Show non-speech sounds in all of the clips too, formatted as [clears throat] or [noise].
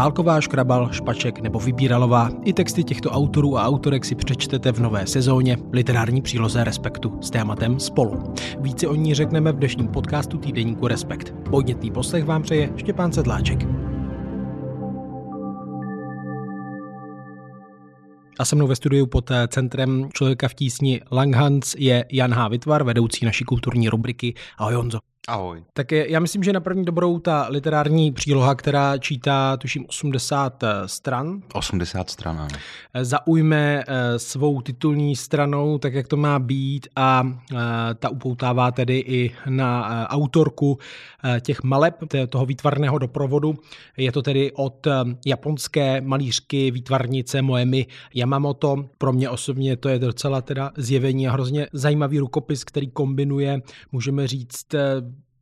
Bálková, Škrabal, Špaček nebo Vybíralová. I texty těchto autorů a autorek si přečtete v nové sezóně literární příloze Respektu s tématem Spolu. Více o ní řekneme v dnešním podcastu týdeníku Respekt. Podnětný poslech vám přeje Štěpán Sedláček. A se mnou ve studiu pod centrem Člověka v tísni Langhans je Jan H. Vytvar, vedoucí naší kulturní rubriky. Ahoj Honzo. Ahoj. Tak je, já myslím, že na první dobrou ta literární příloha, která čítá, tuším, 80 eh, stran. 80 stran, ano. Eh, zaujme eh, svou titulní stranou, tak jak to má být a ta upoutává tedy i na autorku těch maleb, toho výtvarného doprovodu. Je to tedy od japonské malířky, výtvarnice Moemi Yamamoto. Pro mě osobně to je docela teda zjevení a hrozně zajímavý rukopis, který kombinuje, můžeme říct,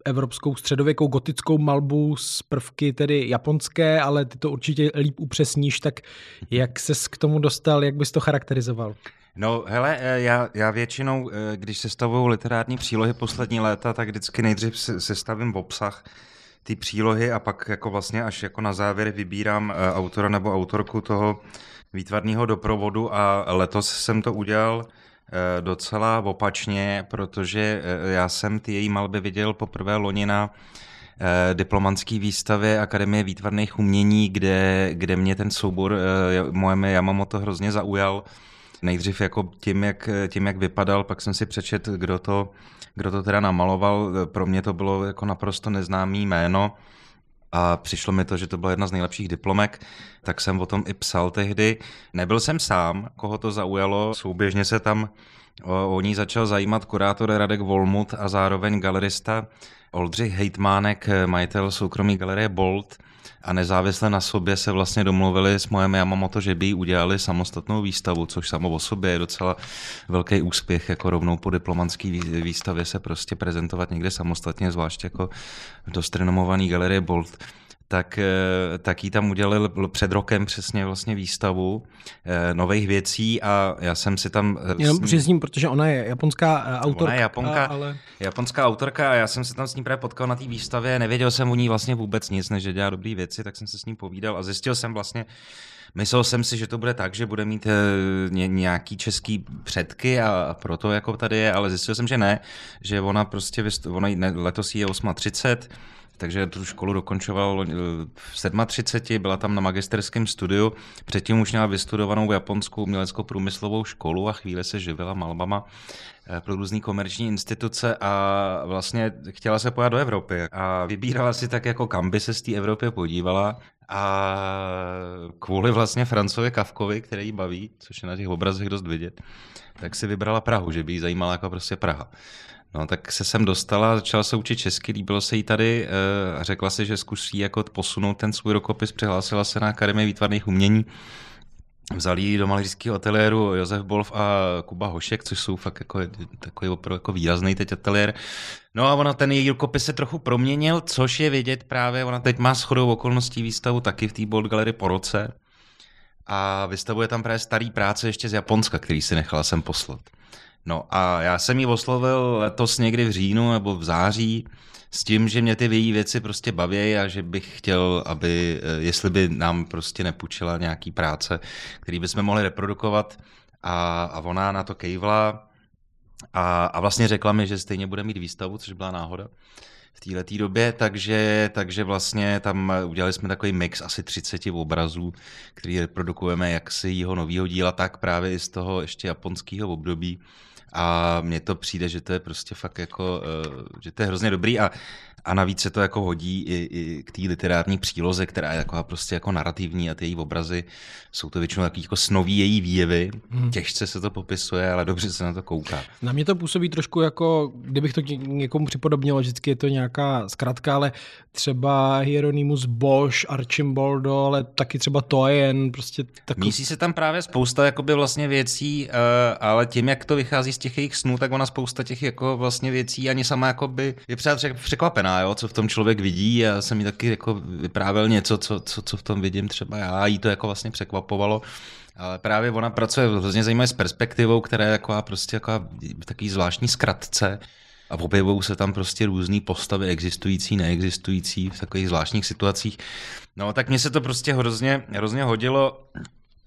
evropskou středověkou gotickou malbu z prvky tedy japonské, ale ty to určitě líp upřesníš, tak jak ses k tomu dostal, jak bys to charakterizoval? No, hele, eh, já, já většinou, eh, když sestavuju literární přílohy poslední léta, tak vždycky nejdřív sestavím obsah ty přílohy a pak jako vlastně až jako na závěr vybírám eh, autora nebo autorku toho výtvarného doprovodu a letos jsem to udělal docela opačně, protože eh, já jsem ty její malby viděl poprvé loni na eh, diplomantské výstavě Akademie výtvarných umění, kde, kde mě ten soubor Moeme Yamamoto hrozně zaujal. Nejdřív jako tím jak, tím, jak vypadal, pak jsem si přečet, kdo to, kdo to teda namaloval. Pro mě to bylo jako naprosto neznámý jméno a přišlo mi to, že to byla jedna z nejlepších diplomek, tak jsem o tom i psal tehdy. Nebyl jsem sám, koho to zaujalo, souběžně se tam o, o ní začal zajímat kurátor Radek Volmut a zároveň galerista Oldřich Hejtmánek, majitel soukromí galerie Bolt a nezávisle na sobě se vlastně domluvili s mojem Yamamoto, že by jí udělali samostatnou výstavu, což samo o sobě je docela velký úspěch, jako rovnou po diplomantské výstavě se prostě prezentovat někde samostatně, zvlášť jako dost renomovaný galerie Bolt tak, eh, tak jí tam udělali před rokem přesně vlastně výstavu eh, nových věcí a já jsem si tam... Eh, Jenom s ním, protože ona je japonská autorka. Ona je japonka, ale... japonská autorka a já jsem se tam s ní právě potkal na té výstavě, nevěděl jsem o ní vlastně vůbec nic, než že dělá dobré věci, tak jsem se s ním povídal a zjistil jsem vlastně, Myslel jsem si, že to bude tak, že bude mít nějaký český předky a proto jako tady je, ale zjistil jsem, že ne, že ona prostě, ona letos je 38, takže tu školu dokončoval v 37, byla tam na magisterském studiu, předtím už měla vystudovanou japonskou umělecko-průmyslovou školu a chvíli se živila malbama eh, pro různé komerční instituce a vlastně chtěla se pojat do Evropy a vybírala si tak, jako kam by se z té Evropy podívala a kvůli vlastně Francovi Kavkovi, který ji baví, což je na těch obrazech dost vidět, tak si vybrala Prahu, že by jí zajímala jako prostě Praha. No, tak se sem dostala, začala se učit česky, líbilo se jí tady eh, a řekla si, že zkusí jako posunout ten svůj rokopis, přihlásila se na Akademii výtvarných umění, Vzali ji do malířského ateliéru Josef Bolf a Kuba Hošek, což jsou fakt jako, takový opravdu jako výrazný teď ateliér. No a ona ten její rukopis se trochu proměnil, což je vidět právě, ona teď má shodou okolností výstavu taky v té Bold Gallery po roce a vystavuje tam právě starý práce ještě z Japonska, který si nechala sem poslat. No a já jsem ji oslovil letos někdy v říjnu nebo v září s tím, že mě ty její věci prostě baví a že bych chtěl, aby, eh, jestli by nám prostě nepůjčila nějaký práce, který bychom mohli reprodukovat a, a ona na to kejvla a, a vlastně řekla mi, že stejně bude mít výstavu, což byla náhoda v této době, takže, takže vlastně tam udělali jsme takový mix asi 30 obrazů, který reprodukujeme jak si jeho nového díla, tak právě i z toho ještě japonského období. A mně to přijde, že to je prostě fakt jako, eh, že to je hrozně dobrý a a navíc se to jako hodí i, i k té literární příloze, která je jako prostě jako narrativní a ty její obrazy jsou to většinou takový jako snoví její výjevy. Hmm. Těžce se to popisuje, ale dobře se na to kouká. Na mě to působí trošku jako, kdybych to někomu připodobnil, vždycky je to nějaká zkratka, ale třeba Hieronymus Bosch, Archimboldo, ale taky třeba to je jen prostě takový... Mísí se tam právě spousta jakoby vlastně věcí, eh, ale tím, jak to vychází z těch jejich snů, tak ona spousta těch jako vlastně věcí ani sama jakoby je překvapená jo, co v tom člověk vidí. Já jsem jí taky jako vyprávěl něco, co, co, co v tom vidím třeba já. Jí to jako vlastně překvapovalo. Ale právě ona pracuje hrozně zajímavé s perspektivou, která je jako prostě jako takový zvláštní zkratce a objevují se tam prostě různé postavy, existující, neexistující, v takových zvláštních situacích. No tak mně se to prostě hrozně, hrozně hodilo,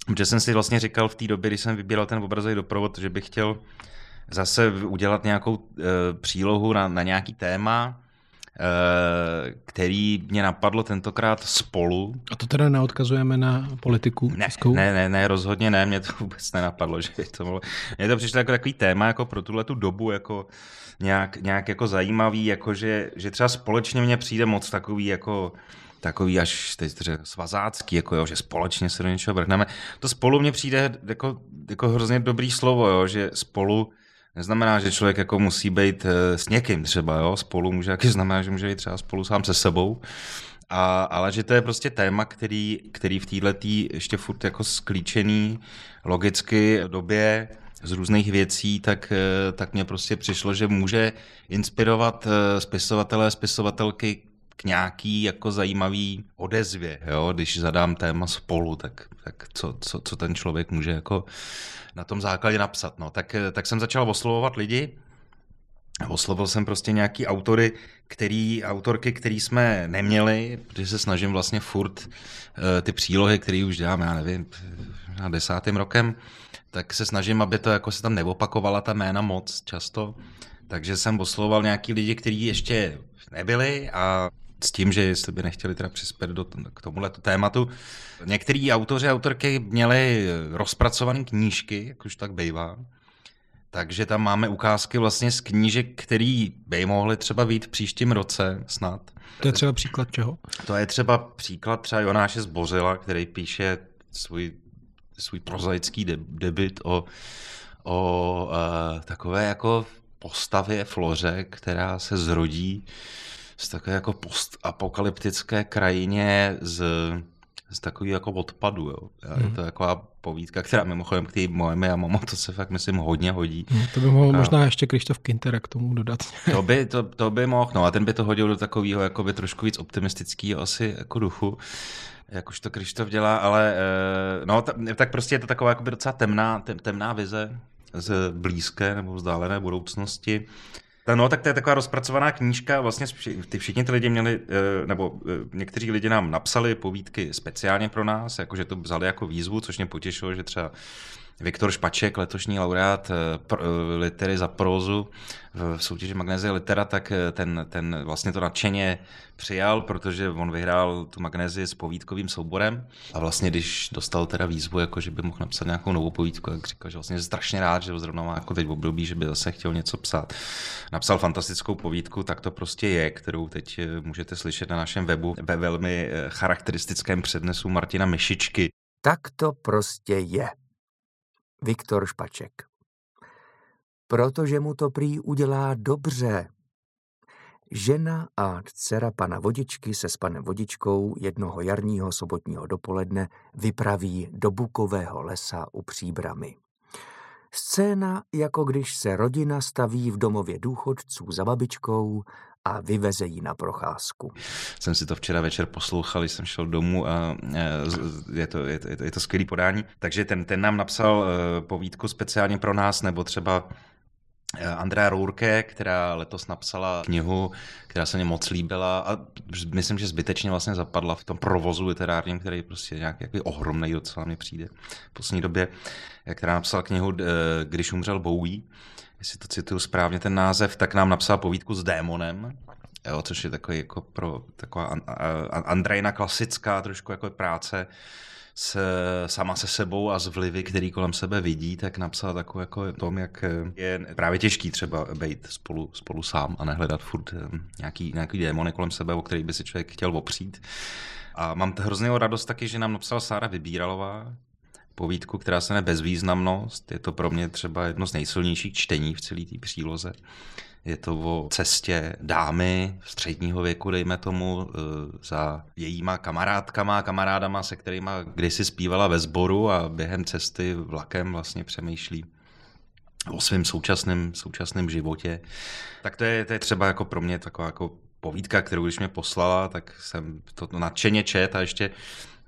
protože jsem si vlastně říkal v té době, kdy jsem vybíral ten obrazový doprovod, že bych chtěl zase udělat nějakou e, přílohu na, na nějaký téma, který mě napadlo tentokrát spolu. A to teda neodkazujeme na politiku ne, Ne, ne, ne, rozhodně ne, mě to [laughs] vůbec nenapadlo, že by to bylo. Mně to přišlo jako takový téma jako pro tuhle tu dobu, jako nějak, nějak jako zajímavý, jako že, že třeba společně mně přijde moc takový jako takový až teď řekl, svazácký, jako jo, že společně se do něčeho vrhneme. To spolu mně přijde jako, jako hrozně dobrý slovo, jo, že spolu neznamená, že člověk jako musí být eh, s někým třeba, jo, spolu může, jaký znamená, že může být třeba spolu sám se sebou, a, ale že to je prostě téma, který, který v této ještě furt jako sklíčený logicky době z různých věcí, tak, eh, tak mně prostě přišlo, že může inspirovat eh, spisovatele, spisovatelky k nějaký jako zajímavý odezvě. Jo? Když zadám téma spolu, tak, tak co, co, co ten člověk může jako na tom základě napsat. No, tak, eh, tak jsem začal oslovovat lidi, Oslovil jsem prostě nějaký autory, který, autorky, který jsme neměli, protože se snažím vlastně furt ty přílohy, které už dělám, já nevím, na desátým rokem, tak se snažím, aby to jako se tam neopakovala ta jména moc často. Takže jsem oslovoval nějaký lidi, kteří ještě nebyli a s tím, že jestli by nechtěli teda přispět do, k tomuhle tématu. Některý autoři a autorky měli rozpracované knížky, jak už tak bývá. Takže tam máme ukázky vlastně z knížek, který by mohly třeba být v příštím roce snad. To je třeba příklad čeho? To je třeba příklad třeba Jonáše Zbořila, který píše svůj svůj prozaický debit o, o uh, takové jako postavě Floře, která se zrodí z takové jako postapokalyptické krajině z, z takový jako odpadu. Jo. Hmm. Je to taková povídka, která mimochodem k té moje a mamo, to se fakt myslím hodně hodí. Hmm, to by mohl a, možná ještě Krištof Kinter k tomu dodat. [laughs] To by, to, to by mohl, no a ten by to hodil do takového jakoby trošku víc optimistického asi jako duchu jak už to Krištof dělá, ale eh, no, tak prostě je to taková jakoby docela temná, temná vize z blízké nebo vzdálené budoucnosti. No, tak to je taková rozpracovaná knížka, vlastně ty všichni ty lidi měli, eh, nebo eh, někteří lidi nám napsali povídky speciálně pro nás, jakože to vzali jako výzvu, což mě potěšilo, že třeba Viktor Špaček, letošní laureát eh, litery za prózu v soutěži Magnézie litera, tak eh, ten, ten vlastně to nadšeně přijal, protože on vyhrál tu Magnézii s povídkovým souborem a vlastně když dostal teda výzvu, jako že by mohl napsat nějakou novou povídku, tak říkal, že vlastně je strašně rád, že zrovna má jako teď období, že by zase chtěl něco psát. Napsal fantastickou povídku, tak to prostě je, kterou teď eh, můžete slyšet na našem webu ve velmi charakteristickém přednesu Martina Myšičky. Tak to prostě je. Viktor Špaček. Protože mu to prý udělá dobře. Žena a dcera pana Vodičky se s panem Vodičkou jednoho jarního sobotního dopoledne vypraví do Bukového lesa u Příbramy. Scéna, jako když se rodina staví v domově důchodců za babičkou a vyveze ji na procházku. Jsem si to včera večer poslouchal, jsem šel domů a je to, je to, je to, je to skvělý podání. Takže ten, ten nám napsal eh, povídku speciálně pro nás, nebo třeba Andrea Rourke, která letos napsala knihu, která se mě moc líbila a myslím, že zbytečně vlastně zapadla v tom provozu literárním, který prostě nějak ohromný docela mi přijde v poslední době, která napsala knihu eh, Když umřel Bowie jestli to cituju správně ten název, tak nám napsal povídku s démonem, jo, což je takový jako pro taková Andrejna klasická trošku jako práce s, sama se sebou a s vlivy, který kolem sebe vidí, tak napsal takovou jako tom, jak je právě těžký třeba být spolu, spolu sám a nehledat furt eh, nějaký, nějaký démony kolem sebe, o který by si člověk chtěl opřít. A mám hroznou radost taky, že nám napsala Sára Vybíralová, povídku, která se jmenuje Bezvýznamnost. Je to pro mě třeba jedno z nejsilnějších čtení v celé té příloze. Je to o cestě dámy středního věku, dejme tomu, e, za jejíma kamarádkama, kamarádama, se kterými kdysi zpívala ve sboru a během cesty vlakem vlastně přemýšlí o svém současném, současném životě. Tak to je, to je třeba jako pro mě taková jako povídka, kterou když mě poslala, tak jsem to nadšeně čet a ještě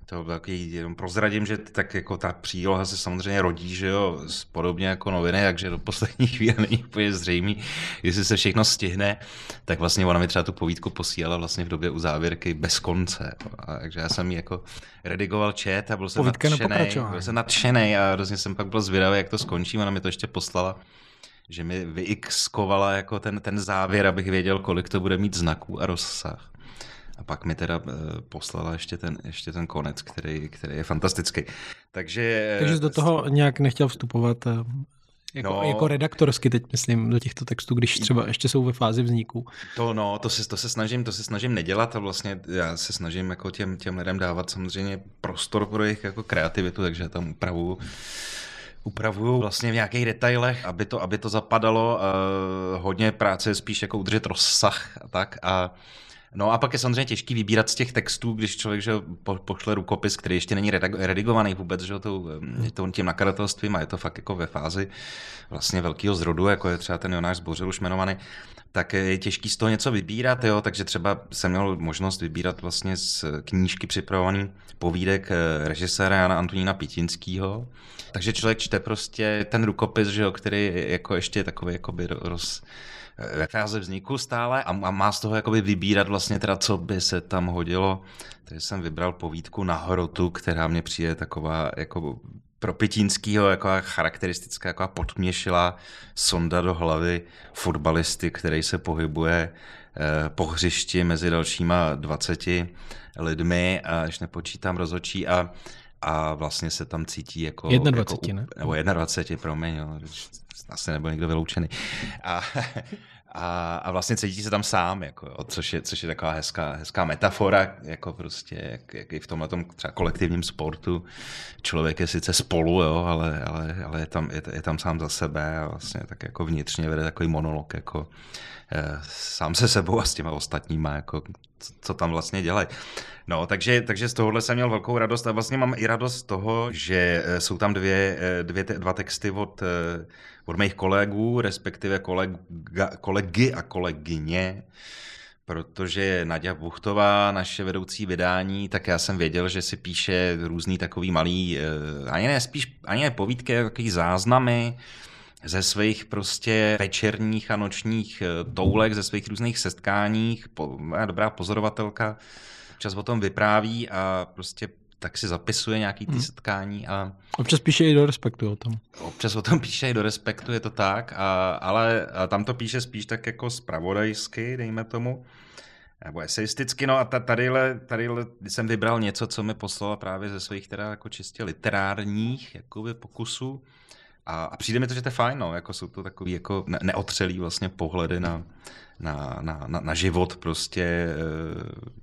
To takový, jenom prozradím, že tak jako ta příloha se samozřejmě rodí, že jo, podobně jako noviny, takže do poslední [laughs] chvíle není úplně zřejmý, jestli se všechno stihne, tak vlastně ona mi třeba tu povídku posílala vlastně v době u závěrky bez konce. A, takže já jsem ji jako redigoval čet a byl jsem Povídka nadšený, byl jsem nadšený a hrozně jsem pak byl zvědavý, jak to skončí, ona mi to ještě poslala že mi vyxkovala jako ten, ten závěr, abych věděl, kolik to bude mít znaků a rozsah. A pak mi teda eh, poslala ještě ten, ještě ten konec, který, který je fantastický. Takže, Takže jsi do toho nějak nechtěl vstupovat eh, jako, no, jako redaktorsky teď myslím do těchto textů, když třeba ještě jsou ve fázi vzniku. To no, to se, to se snažím, to se snažím nedělat a vlastně já se snažím jako těm, těm lidem dávat samozřejmě prostor pro jejich jako kreativitu, takže tam upravuju upravuju vlastně v nějakých detailech, aby to, aby to zapadalo. Uh, hodně práce je spíš jako udržet rozsah a tak a No a pak je samozřejmě těžký vybírat z těch textů, když člověk že po, pošle rukopis, který ještě není redigovaný vůbec, že to, to tím nakladatelstvím a je to fakt jako ve fázi vlastně velkého zrodu, jako je třeba ten Jonáš Zbořil už jmenovaný, tak je těžký z toho něco vybírat, jo, takže třeba jsem měl možnost vybírat vlastně z knížky připravovaný povídek eh, režiséra Jana Antonína Pitinského, takže člověk čte prostě ten rukopis, že jo, který jako ještě je takový jakoby roz, ve fázi vzniku stále a, má z toho jakoby vybírat vlastně teda, co by se tam hodilo. Takže jsem vybral povídku na hrotu, která mě přijde taková jako pro Pitínskýho jako charakteristická jako podměšila sonda do hlavy fotbalisty, který se pohybuje eh, po hřišti mezi dalšíma 20 lidmi, až nepočítám rozočí a a vlastně se tam cítí jako... 21, jako, ne? Nebo 21, promiň, jo, asi nebyl někdo vyloučený. A, a, a vlastně cítí se tam sám, jako, jo, což, je, což je taková hezká, hezká metafora, jako prostě, jak, jak i v tomhle třeba kolektivním sportu. Člověk je sice spolu, jo, ale, ale, ale je, tam, je, je, tam sám za sebe a vlastně tak jako vnitřně vede takový monolog, jako eh, sám se sebou a s těma ostatníma, jako, co, co tam vlastně dělají. No, takže, takže z tohohle jsem měl velkou radost a vlastně mám i radost z toho, že eh, jsou tam dvě, eh, dvě dva texty od, od mých kolegů, respektive kolega, kolegy a kolegyně, protože Nadia Buchtová, naše vedoucí vydání, tak já jsem věděl, že si píše různý takový malý, ani ne spíš, ani ne povídky, takový záznamy, ze svých prostě večerních a nočních toulek, ze svých různých setkáních, dobrá pozorovatelka, občas o tom vypráví a prostě tak si zapisuje nějaký ty hmm. setkání. A... Občas píše i do respektu o tom. Občas o tom [laughs] píše i do respektu, je to tak, a, ale a tam to píše spíš tak jako spravodajsky, dejme tomu, nebo eseisticky, no a tadyhle, tadyhle jsem vybral něco, co mi poslala právě ze svých teda jako čistě literárních jakoby pokusů. A, a přijde mi to, že to je fajn, no, jako jsou to takový jako ne, neotřelý vlastně pohledy na, na, na, na, na život prostě eh,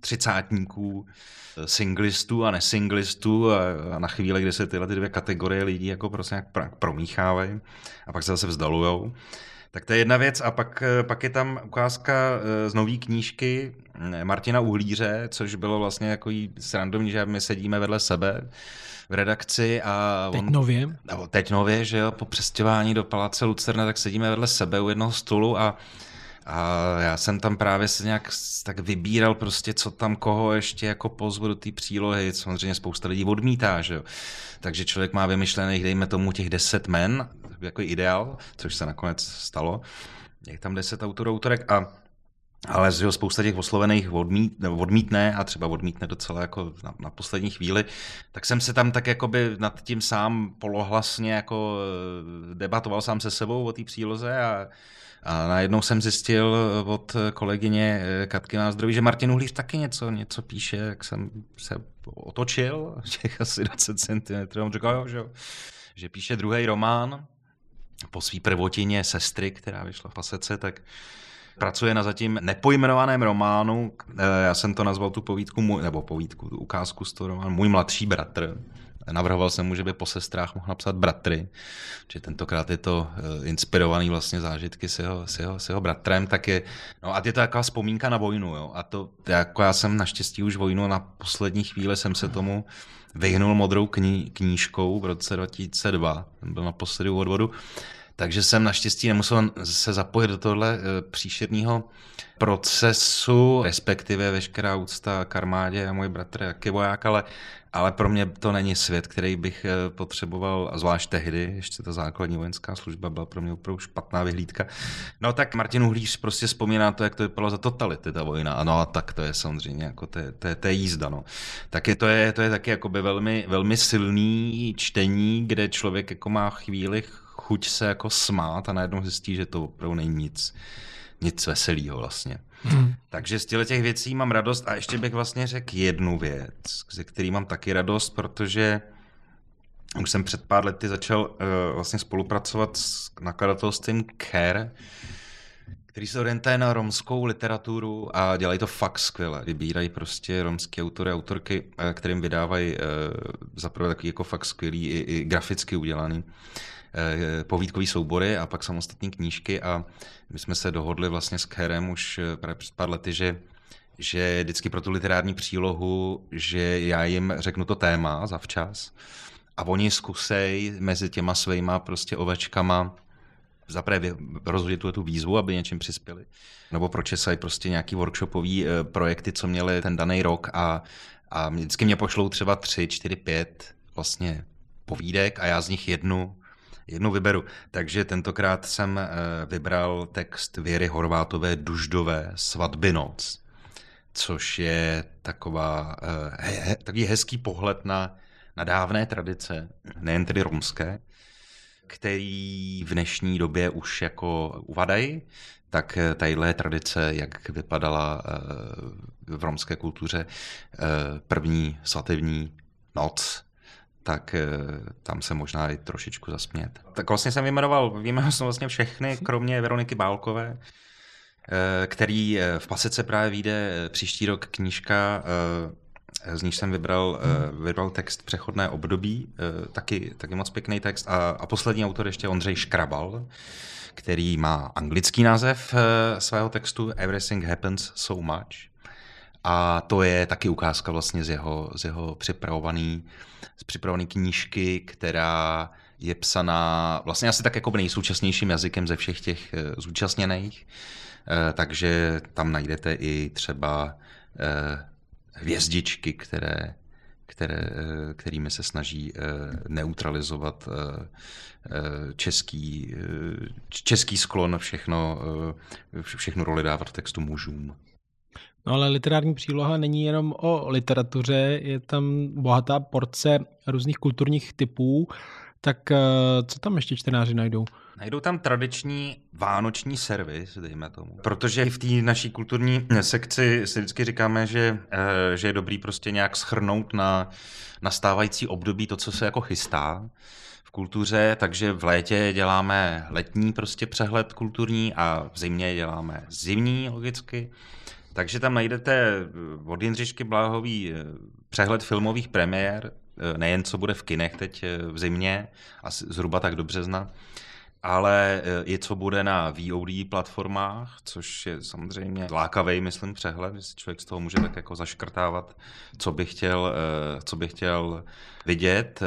třicátníků, eh, singlistů a nesinglistů a, a na chvíli, kdy se tyhle ty dvě kategorie lidí jako prostě nějak promíchávají a pak se zase vzdalujou. Tak to je jedna věc a pak, eh, pak je tam ukázka eh, z nové knížky Martina Uhlíře, což bylo vlastně jako srandovní, že my sedíme vedle sebe v redakci a on, teď nově? Nebo teď nově, že jo, po přestěhování do Paláce Lucerna, tak sedíme vedle sebe u jednoho stolu a a já jsem tam právě se nějak tak vybíral prostě, co tam koho ještě jako pozvu do té přílohy. Samozřejmě spousta lidí odmítá, že jo. Takže člověk má vymyšlených, dejme tomu, těch deset men, jako ideál, což se nakonec stalo. Je tam deset autorů, autorek a ale z spousta těch oslovených odmít, odmítne a třeba odmítne docela jako na, na poslední chvíli, tak jsem se tam tak jakoby nad tím sám polohlasně jako eh, debatoval sám se sebou o té příloze a a najednou jsem zjistil od kolegyně eh, Katky na zdraví, že Martin Uhlíř taky něco, něco píše, jak jsem se otočil, [laughs] těch asi 20 cm, on říkal, že, že píše druhý román po svý prvotině sestry, která vyšla v pasece, tak pracuje na zatím nepojmenovaném románu, eh, já jsem to nazval tu povídku, nebo povídku, tu ukázku z toho románu, Můj mladší bratr. Navrhoval jsem mu, že by po sestrách mohl napsat bratry, že tentokrát je to eh, inspirovaný vlastně zážitky s jeho, s jeho, s jeho bratrem, tak je, no a je to taková vzpomínka na vojnu, jo, a to, jako já jsem naštěstí už vojnu, na poslední chvíli jsem se tomu vyhnul modrou kní, knížkou v roce 2002, byl naposledy u odvodu, takže jsem naštěstí nemusel se zapojit do tohle eh, příšerného procesu, respektive veškerá úcta k armádě a můj bratr jaký voják, ale, ale pro mě to není svět, který bych eh, potřeboval, a zvlášť tehdy, ještě ta základní vojenská služba byla pro mě opravdu špatná vyhlídka. No tak Martin Uhlíř prostě vzpomíná to, jak to vypadalo za totality ta vojna. Ano a tak to je samozřejmě, jako to je, to je, to je jízda. No. Tak je, to, je, to je taky velmi, velmi silný čtení, kde člověk jako má chvíli chuť se jako smát a najednou zjistí, že to opravdu není nic, nic veselého vlastně. Hmm. Takže z těch věcí mám radost a ještě bych vlastně řekl jednu věc, ze který mám taky radost, protože už jsem před pár lety začal uh, vlastně spolupracovat s nakladatelstvím Care, který se orientuje na romskou literaturu a dělají to fakt skvěle. Vybírají prostě romské autory a autorky, eh, kterým vydávají uh, zaprvé takový jako fakt skvělý i, i graficky udělaný Eh, povídkový soubory a pak samostatní knížky. A my jsme se dohodli vlastně s Kérem už eh, před pár lety, že že vždycky pro tu literární přílohu, že já jim řeknu to téma zavčas a oni zkusej mezi těma svýma prostě ovečkama zaprvé rozhodit tu, tu výzvu, aby něčím přispěli, nebo pročesají prostě nějaký workshopový eh, projekty, co měli ten daný rok. A, a vždycky mě pošlou třeba tři, čtyři, pět vlastně povídek a já z nich jednu jednu vyberu. Takže tentokrát jsem eh, vybral text Věry Horvátové Duždové Svatby noc, což je taková, eh, he, he, takový hezký pohled na, na dávné tradice, nejen tedy romské, který v dnešní době už jako uvadají, tak eh, tadyhle tradice, jak vypadala v romské kultuře první svatební noc, tak eh, tam se možná i trošičku zasmět. Tak vlastně jsem vyjmenoval, vyjmenoval jsem vlastně všechny, kromě Veroniky Bálkové, eh, který eh, v Pasice právě vyjde příští rok knížka, z níž jsem vybral, hmm. vybral text Přechodné období, taky, taky moc pěkný text. A, a poslední autor ještě Ondřej Škrabal, který má anglický název svého textu Everything Happens So Much. A to je taky ukázka vlastně z jeho, z jeho připravovaný, z připravovaný knížky, která je psaná vlastně asi tak jako nejsoučasnějším jazykem ze všech těch eh, zúčastněných. Eh, takže tam najdete i třeba eh, hvězdičky, které, které, kterými se snaží neutralizovat český, český sklon všechno, všechno roli dávat textu mužům. No ale literární příloha není jenom o literatuře, je tam bohatá porce různých kulturních typů. Tak eh, co tam ještě čtenáři najdou? Najdou tam tradiční vánoční servis, dejme tomu. Protože v té naší kulturní sekci si vždycky říkáme, že, eh, že je dobrý prostě nějak schrnout na nastávající období to, co se jako chystá v kultuře, takže v létě děláme letní prostě přehled kulturní a v zimě děláme zimní logicky. Takže tam najdete eh, od Jindřišky Bláhový eh, přehled filmových premiér, eh, nejen co bude v kinech teď v zimě, asi zhruba tak do března, ale i co bude na VOD platformách, což je samozřejmě lákavý, myslím, přehled, že si člověk z toho může tak jako zaškrtávat, co by chtěl, co by chtěl vidět.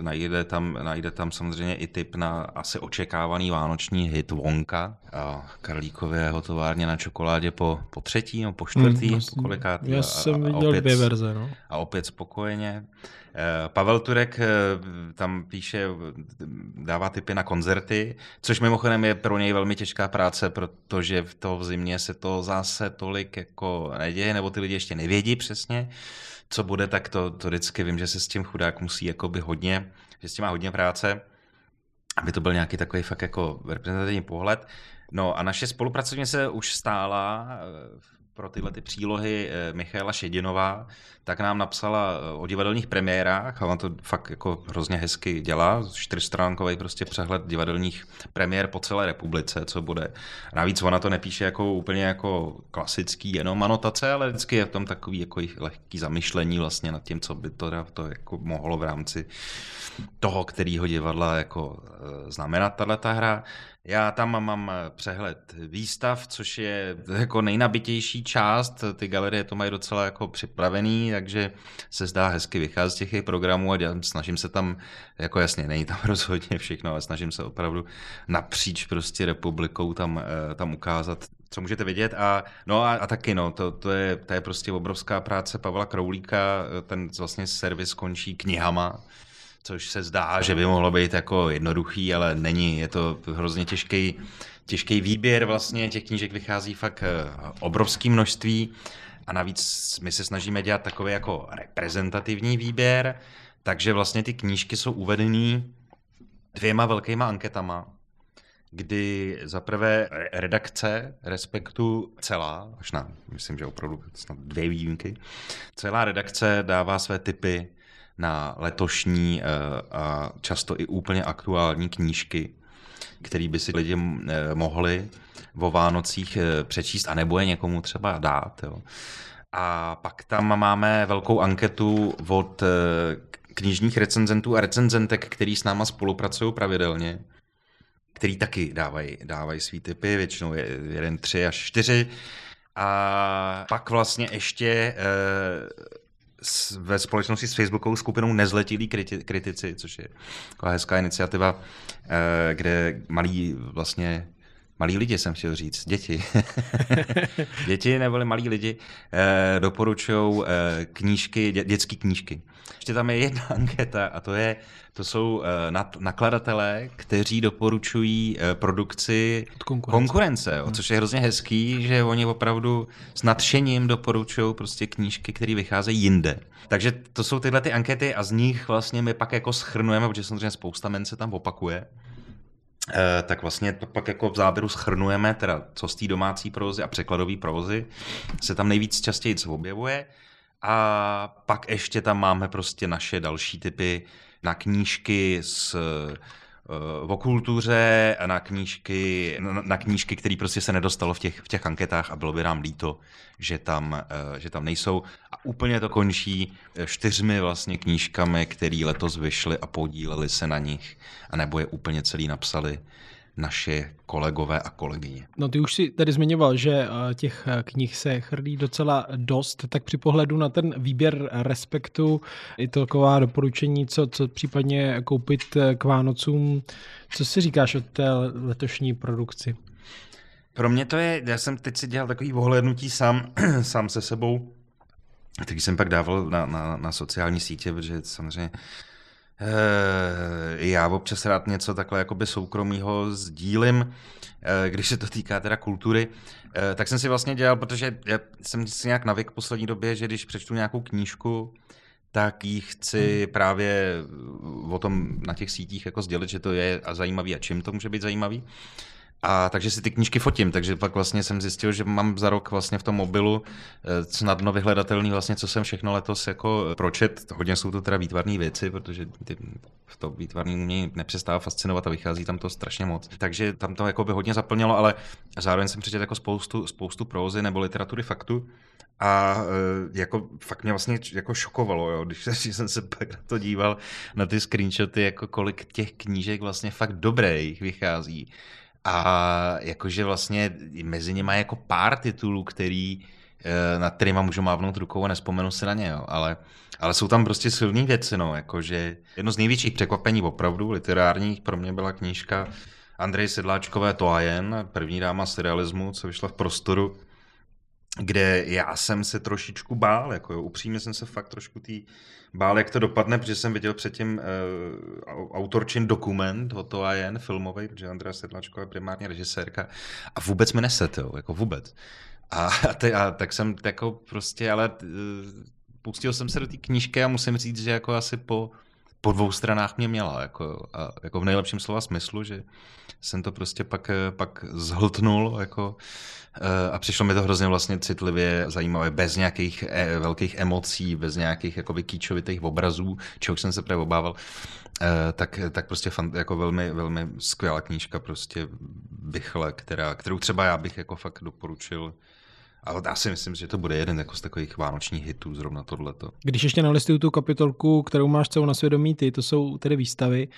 Najde tam, najde tam samozřejmě i tip na asi očekávaný vánoční hit Wonka a Karlíkově továrně na čokoládě po, po třetí, no po čtvrtý, hmm, po kolikátý. Já jsem viděl opět, dvě verze. No. A opět spokojeně. Eh, Pavel Turek eh, tam píše, dává tipy na koncerty, což mimochodem je pro něj velmi těžká práce, protože v toho v zimě se to zase tolik jako neděje, nebo ty lidi ještě nevědí přesně, co bude, tak to, to vždycky vím, že se s tím chudák musí jakoby hodně, že s tím má hodně práce, aby to byl nějaký takový fakt jako reprezentativní pohled. No a naše spolupracovnice už stála eh, pro tyhle ty přílohy eh, Michaela Šedinová, tak nám napsala eh, o divadelních premiérách a on to fakt jako hrozně hezky dělá, čtyřstránkový prostě přehled divadelních premiér po celé republice, co bude. Navíc ona to nepíše jako úplně jako klasický jenom anotace, ale vždycky je v tom takový jako lehký zamyšlení vlastně nad tím, co by to, to jako mohlo v rámci toho, kterého divadla jako znamenat tahle hra. Já tam mám eh, přehled výstav, což je jako nejnabitější část. Ty galerie to mají docela jako připravený, takže se zdá hezky vycházet z těch programů a dělám, snažím se tam, jako jasně, není tam [laughs] rozhodně všechno, ale snažím se opravdu napříč prostě republikou tam, eh, tam ukázat co můžete vidět. A, no a, a taky, no, to, to, je, to je prostě obrovská práce Pavla Kroulíka, ten vlastně servis končí knihama, což se zdá, že by mohlo být jako jednoduchý, ale není. Je to hrozně těžký, těžký výběr vlastně, těch knížek vychází fakt eh, obrovský množství navíc my se snažíme dělat takový jako reprezentativní výběr, takže vlastně ty knížky jsou uvedený dvěma velkýma anketama, kdy za prvé redakce Respektu celá, na, myslím, že opravdu snad dvě výjimky, celá redakce dává své typy na letošní eh, a často i úplně aktuální knížky, které by si lidi eh, mohli o Vánocích eh, přečíst, anebo je někomu třeba dát. Jo. A pak tam máme velkou anketu od knižních recenzentů a recenzentek, který s náma spolupracují pravidelně, který taky dávají, dávají svý typy, většinou je jeden, tři až čtyři. A pak vlastně ještě ve společnosti s Facebookovou skupinou Nezletilí kriti- kritici, což je taková hezká iniciativa, eh, kde malí vlastně malí lidi jsem chtěl říct, děti. [laughs] děti neboli malí lidi eh, doporučují eh, knížky, dě, dětské knížky. Ještě tam je jedna [laughs] anketa a to je, to jsou uh, nakladatelé, kteří doporučují uh, produkci konkurence, konkurence jo, hmm. což je hrozně hezký, že oni opravdu s nadšením doporučují prostě knížky, které vycházejí jinde. Takže to jsou tyhle ty ankety a z nich vlastně my pak jako schrnujeme, protože samozřejmě spousta men se tam opakuje, tak vlastně to pak jako v záběru schrnujeme, teda co z té domácí prozy a překladové prozy se tam nejvíc častěji objevuje. A pak ještě tam máme prostě naše další typy na knížky s eh, o kultuře na knížky, na knížky, které prostě se nedostalo v těch, v těch anketách a bylo by nám líto, že tam, eh, že tam nejsou. A úplně to končí eh, čtyřmi vlastně knížkami, které letos vyšly a podíleli se na nich, a nebo je úplně celý napsali naše kolegové a kolegyně. No ty už si tady zmiňoval, že eh, těch eh, knih se chrlí docela dost, tak při pohledu na ten výběr respektu i to taková doporučení, co, co případně koupit eh, k Vánocům. Co si říkáš o té letošní produkci? Pro mě to je, já jsem teď si dělal takový ohlednutí sám, [clears throat] sám se sebou, který jsem pak dával na, na, na sociální sítě, protože samozřejmě já občas rád něco takhle jakoby soukromýho sdílím, eh, když se to týká teda kultury, eh, tak jsem si vlastně dělal, protože já jsem si nějak navyk v poslední době, že když přečtu nějakou knížku, tak jí chci hmm. právě o tom na těch sítích jako sdělit, že to je a zajímavý a čím to může být zajímavý. A takže si ty knížky fotím, takže pak vlastně jsem zjistil, že mám za rok vlastně v tom mobilu eh, snadno vyhledatelný vlastně, co jsem všechno letos jako pročet. Hodně jsou to teda výtvarné věci, protože ty, v to výtvarný mě nepřestává fascinovat a vychází tam to strašně moc. Takže tam to jako by hodně zaplnilo, ale zároveň jsem přečet jako spoustu, spoustu prózy nebo literatury faktu. A eh, jako fakt mě vlastně jako šokovalo, jo, [laughs] když, když jsem se pak na to díval, na ty screenshoty, jako kolik těch knížek vlastně fakt dobrých vychází a jakože vlastně mezi nimi jako pár titulů, který, eh, nad kterýma můžu mávnout rukou a nespomenu si na ně, jo. Ale, ale jsou tam prostě silné věci, no, jakože jedno z největších překvapení opravdu literárních pro mě byla knížka Andrej Sedláčkové Toajen, první dáma serialismu, co vyšla v prostoru, kde já jsem se trošičku bál, jako jo, upřímně jsem se fakt trošku tý bál, jak to dopadne, protože jsem viděl předtím uh, autorčin dokument o to a jen filmový, protože Andrea Sedlačko je primárně režisérka a vůbec mi neset, jo, jako vůbec. A, a, te, a tak jsem jako prostě, ale uh, pustil jsem se do té knížky a musím říct, že jako asi po, po dvou stranách mě měla, jako, a, jako v nejlepším slova smyslu, že jsem to prostě pak, eh, pak zhltnul, jako Eh, a přišlo mi to hrozně vlastně citlivě zajímavé, bez nějakých e, velkých emocí, bez nějakých jakoby kýčovitých obrazů, čeho jsem se právě obával, e, tak, tak prostě fan, jako velmi, velmi skvělá knížka prostě Bychle, která, kterou třeba já bych jako fakt doporučil ale já si myslím, že to bude jeden jako z takových vánočních hitů, zrovna tohleto. Když ještě nalistuju tu kapitolku, kterou máš celou na svědomí ty, to jsou tedy výstavy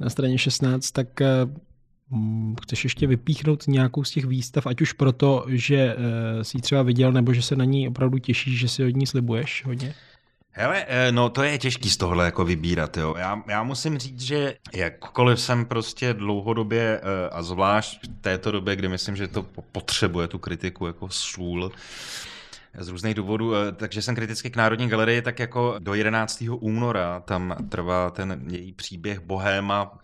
na straně 16, tak Mm, chceš ještě vypíchnout nějakou z těch výstav, ať už proto, že jsi ji třeba viděl, nebo že se na ní opravdu těšíš, že si od ní slibuješ hodně? Hele, eh, no to je těžký z tohle jako vybírat, jo. Já, já musím říct, že jakkoliv jsem prostě dlouhodobě eh, a zvlášť v této době, kdy myslím, že to potřebuje tu kritiku jako sůl, z různých důvodů, eh, takže jsem kriticky k Národní galerii, tak jako do 11. února tam trvá ten její příběh Bohéma,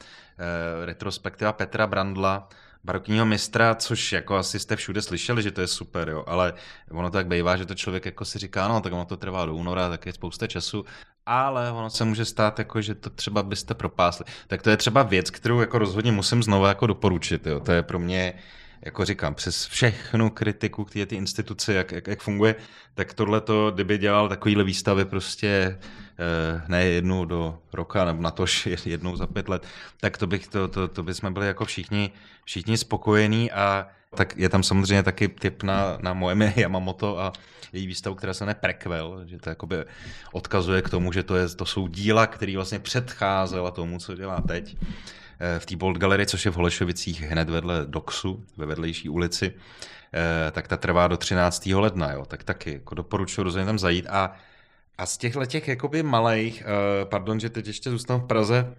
retrospektiva Petra Brandla, barokního mistra, což jako asi jste všude slyšeli, že to je super, jo, ale ono tak bývá, že to člověk jako si říká, no tak ono to trvá do února, tak je spousta času, ale ono se může stát, jako, že to třeba byste propásli. Tak to je třeba věc, kterou jako rozhodně musím znovu jako doporučit, jo. to je pro mě jako říkám, přes všechnu kritiku k té instituci, jak, jak, jak funguje, tak tohle to, kdyby dělal takovýhle výstavy prostě eh, ne jednou do roka, nebo na tož [laughs] jednou za pět let, tak to, bych, to, to, to bychom byli jako všichni, všichni spokojení a tak je tam samozřejmě taky tip na, na Moemi [laughs] Yamamoto a její výstavu, která se jmenuje Prequel, že to jakoby odkazuje k tomu, že to, je, to jsou díla, které vlastně předcházela tomu, co dělá teď. Eh, v té Bold Gallery, což je v Holešovicích hned vedle Doxu, ve vedlejší ulici, eh, tak ta trvá do 13. ledna, jo, tak taky jako doporučuji rozhodně tam zajít a a z těchto těch jakoby malých, uh, pardon, že teď ještě zůstanu v Praze,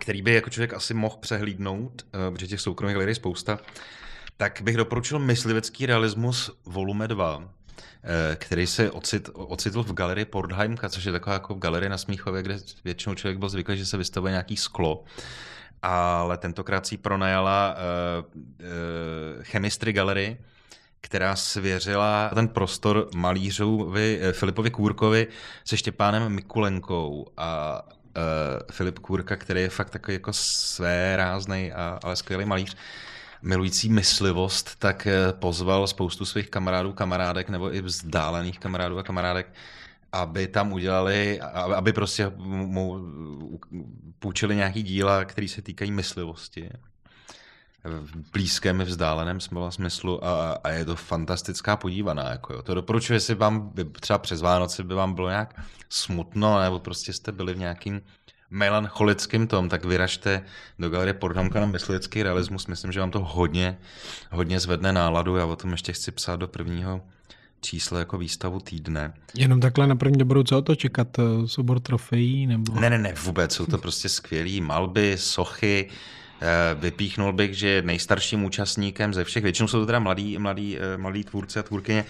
který by jako člověk asi mohl přehlídnout, uh, protože těch soukromých galerií je spousta, tak bych doporučil myslivecký realismus volume 2, který se ocit, ocitl v galerii Portheimka, což je taková jako galerie na Smíchově, kde většinou člověk byl zvyklý, že se vystavuje nějaký sklo. Ale tentokrát si pronajala uh, uh, Chemistry Gallery, která svěřila ten prostor malířovi Filipovi Kůrkovi se Štěpánem Mikulenkou a uh, Filip Kůrka, který je fakt takový jako své ráznej, a, ale skvělý malíř, milující myslivost, tak eh, pozval spoustu svých kamarádů, kamarádek nebo i vzdálených kamarádů a kamarádek, aby tam udělali, aby prostě mu půjčili nějaký díla, které se týkají myslivosti v blízkém, vzdáleném smyslu a, a je to fantastická podívaná. Jako jo. To doporučuji, jestli vám by, třeba přes Vánoce by vám bylo nějak smutno, nebo prostě jste byli v nějakým melancholickým tom, tak vyražte do galerie Porthamka na myslický realismus. Myslím, že vám to hodně, hodně zvedne náladu. Já o tom ještě chci psát do prvního číslo jako výstavu týdne. Jenom takhle na první dobrou, co to čekat? Eh, soubor trofejí? Nebo... Ne, ne, ne, vůbec. Jsou to prostě skvělé malby, sochy. Eh, vypíchnul bych, že nejstarším účastníkem ze všech, většinou jsou to teda mladí, mladí, eh, mladí tvůrci a tvůrkyně,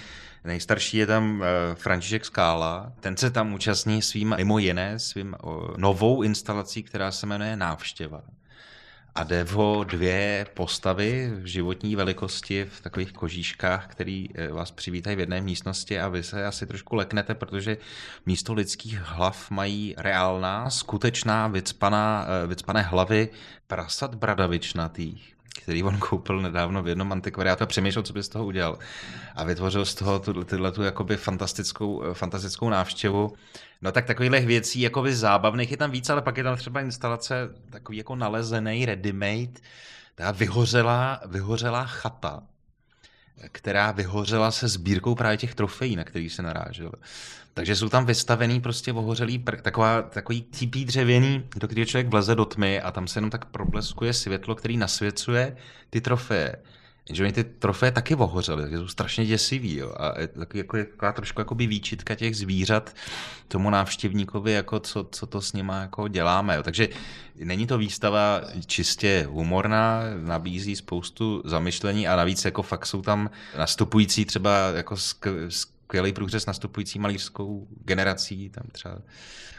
Nejstarší je tam František Skála. Ten se tam účastní svým, mimo jiné, svým novou instalací, která se jmenuje Návštěva. A jde o dvě postavy v životní velikosti v takových kožíškách, který eh, vás přivítají v jedné místnosti. A vy se asi trošku leknete, protože místo lidských hlav mají reálná, skutečná, vycpaná, eh, vycpané hlavy prasat bradavičnatých který on koupil nedávno v jednom antikvariátu a přemýšlel, co by z toho udělal. A vytvořil z toho tyhle tu jakoby fantastickou, eh, fantastickou návštěvu. No tak takových věcí jakoby zábavných je tam víc, ale pak je tam třeba instalace takový jako nalezený, ready-made, ta vyhořelá, vyhořelá chata, která vyhořela se sbírkou právě těch trofejí, na který se narážel. Takže jsou tam vystavený prostě ohořelý, taková, takový típý dřevěný, do kterého člověk vleze do tmy a tam se jenom tak probleskuje světlo, který nasvěcuje ty trofeje. Jenže oni ty trofeje taky ohořely, takže jsou strašně děsivý. Jo. A je taky jako, taková trošku jakoby výčitka těch zvířat tomu návštěvníkovi, jako co, co to s nima jako děláme. Jo. Takže není to výstava čistě humorná, nabízí spoustu zamyšlení a navíc jako fakt jsou tam nastupující třeba jako skvělý průřez nastupující malířskou generací, tam třeba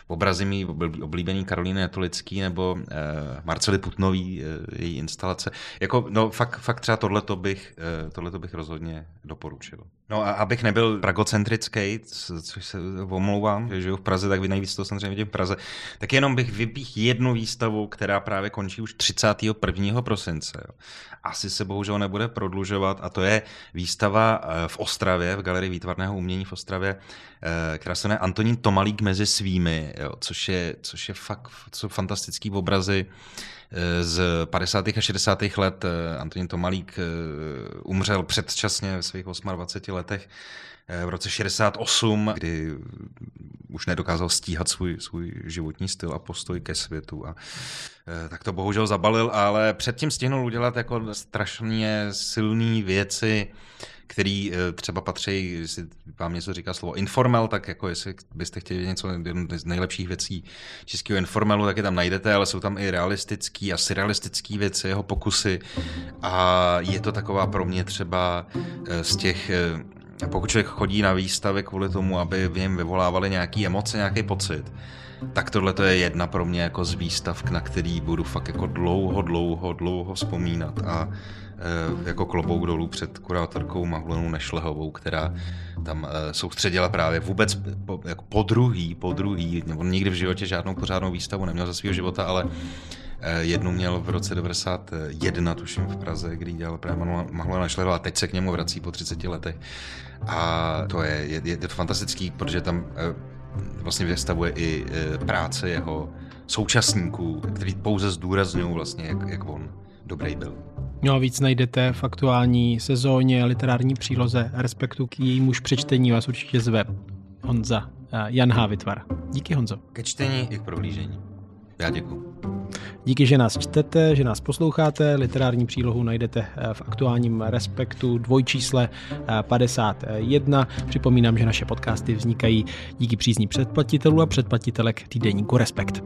obrazy mý oblíbený Karolíny Netolický nebo uh, Marcely Putnový, uh, její instalace. Jako, no fakt, fakt třeba tohleto bych, uh, tohleto bych rozhodně doporučil. No a abych nebyl pragocentrický, což se omlouvám, že žiju v Praze, tak vy nejvíc to samozřejmě vidím v Praze, tak jenom bych vypích jednu výstavu, která právě končí už 31. prosince. Asi se bohužel nebude prodlužovat a to je výstava v Ostravě, v Galerii výtvarného umění v Ostravě, která se jmenuje Antonín Tomalík mezi svými, jo, což, je, což je fakt co fantastický obrazy z 50. a 60. let. Antonín Tomalík umřel předčasně ve svých 28 letech v roce 68, kdy už nedokázal stíhat svůj, svůj životní styl a postoj ke světu. A, tak to bohužel zabalil, ale předtím stihnul udělat jako strašně silné věci, který eh, třeba patří, jestli vám něco říká slovo informal, tak jako jestli byste chtěli něco z nejlepších věcí českého informalu, tak je tam najdete, ale jsou tam i realistický a surrealistický věci, jeho pokusy. A je to taková pro mě třeba eh, z těch eh, pokud člověk chodí na výstavy kvůli tomu, aby v něm vyvolávali nějaké emoce, nějaký pocit, tak tohle to je jedna pro mě jako z výstav, na který budu fakt jako dlouho, dlouho, dlouho vzpomínat a e, jako klobouk dolů před kurátorkou Mahlenou Nešlehovou, která tam e, soustředila právě vůbec po, jako po druhý, po druhý, nebo nikdy v životě žádnou pořádnou výstavu neměl za svého života, ale e, jednu měl v roce 91, tuším v Praze, kdy dělal právě Mahlena Nešlehová a teď se k němu vrací po 30 letech. A to je, je, je to fantastický, protože tam vlastně vystavuje i e, práce jeho současníků, který pouze zdůrazňují vlastně, jak, jak on dobrý byl. No a víc najdete v aktuální sezóně literární příloze Respektu k jejímuž přečtení vás určitě zve Honza e, Jan H. Vytvar. Díky Honzo. Ke čtení i k prohlížení. Já děkuji. Díky, že nás čtete, že nás posloucháte. Literární přílohu najdete eh, v aktuálním Respektu dvojčísle 51. Eh, Připomínám, že naše podcasty vznikají díky přízní předplatitelů a předplatitelek týdeníku Respekt.